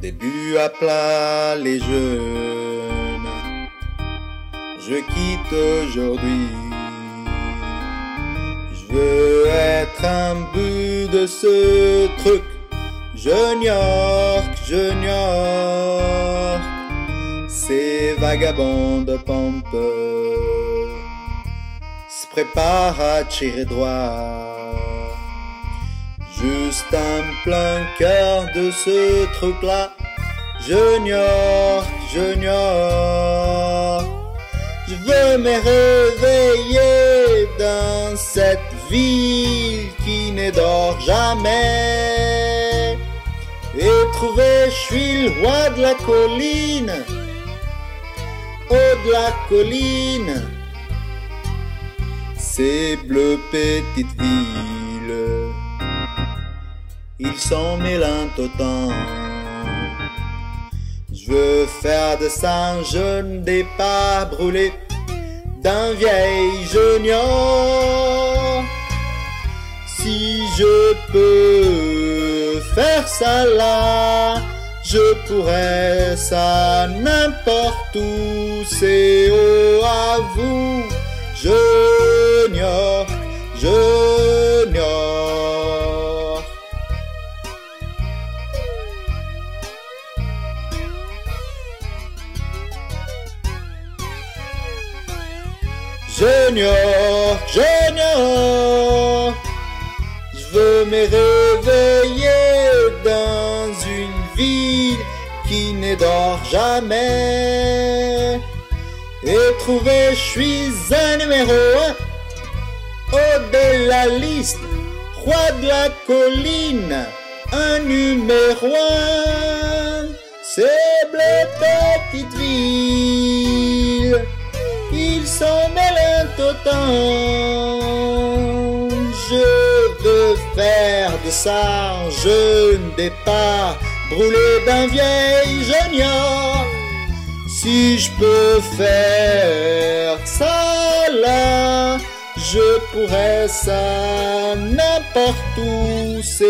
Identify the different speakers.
Speaker 1: Début à plat les jeunes, je quitte aujourd'hui. Je veux être un but de ce truc. Je York, je York, ces vagabonds de pompe se préparent à tirer droit. Juste un plein cœur de ce truc-là. Je York, je. Je veux me réveiller dans cette ville qui ne dort jamais. Et trouver, je suis le roi de la colline. Haut de la colline. Ces bleues petites villes ils sont mélantotants. Je veux faire de ça un jeune départ brûlé d'un vieil junior. Si je peux faire ça là, je pourrais ça n'importe où. C'est Junior, Junior, je veux me réveiller dans une ville qui ne dort jamais. Et trouver je suis un numéro un. Haut de la liste, roi de la colline, un numéro un, c'est bleu petite ville ils sont mélantotants. Je veux faire de ça un jeune départ, brûlé d'un vieil junior. Si je peux faire ça là, je pourrais ça n'importe où. C'est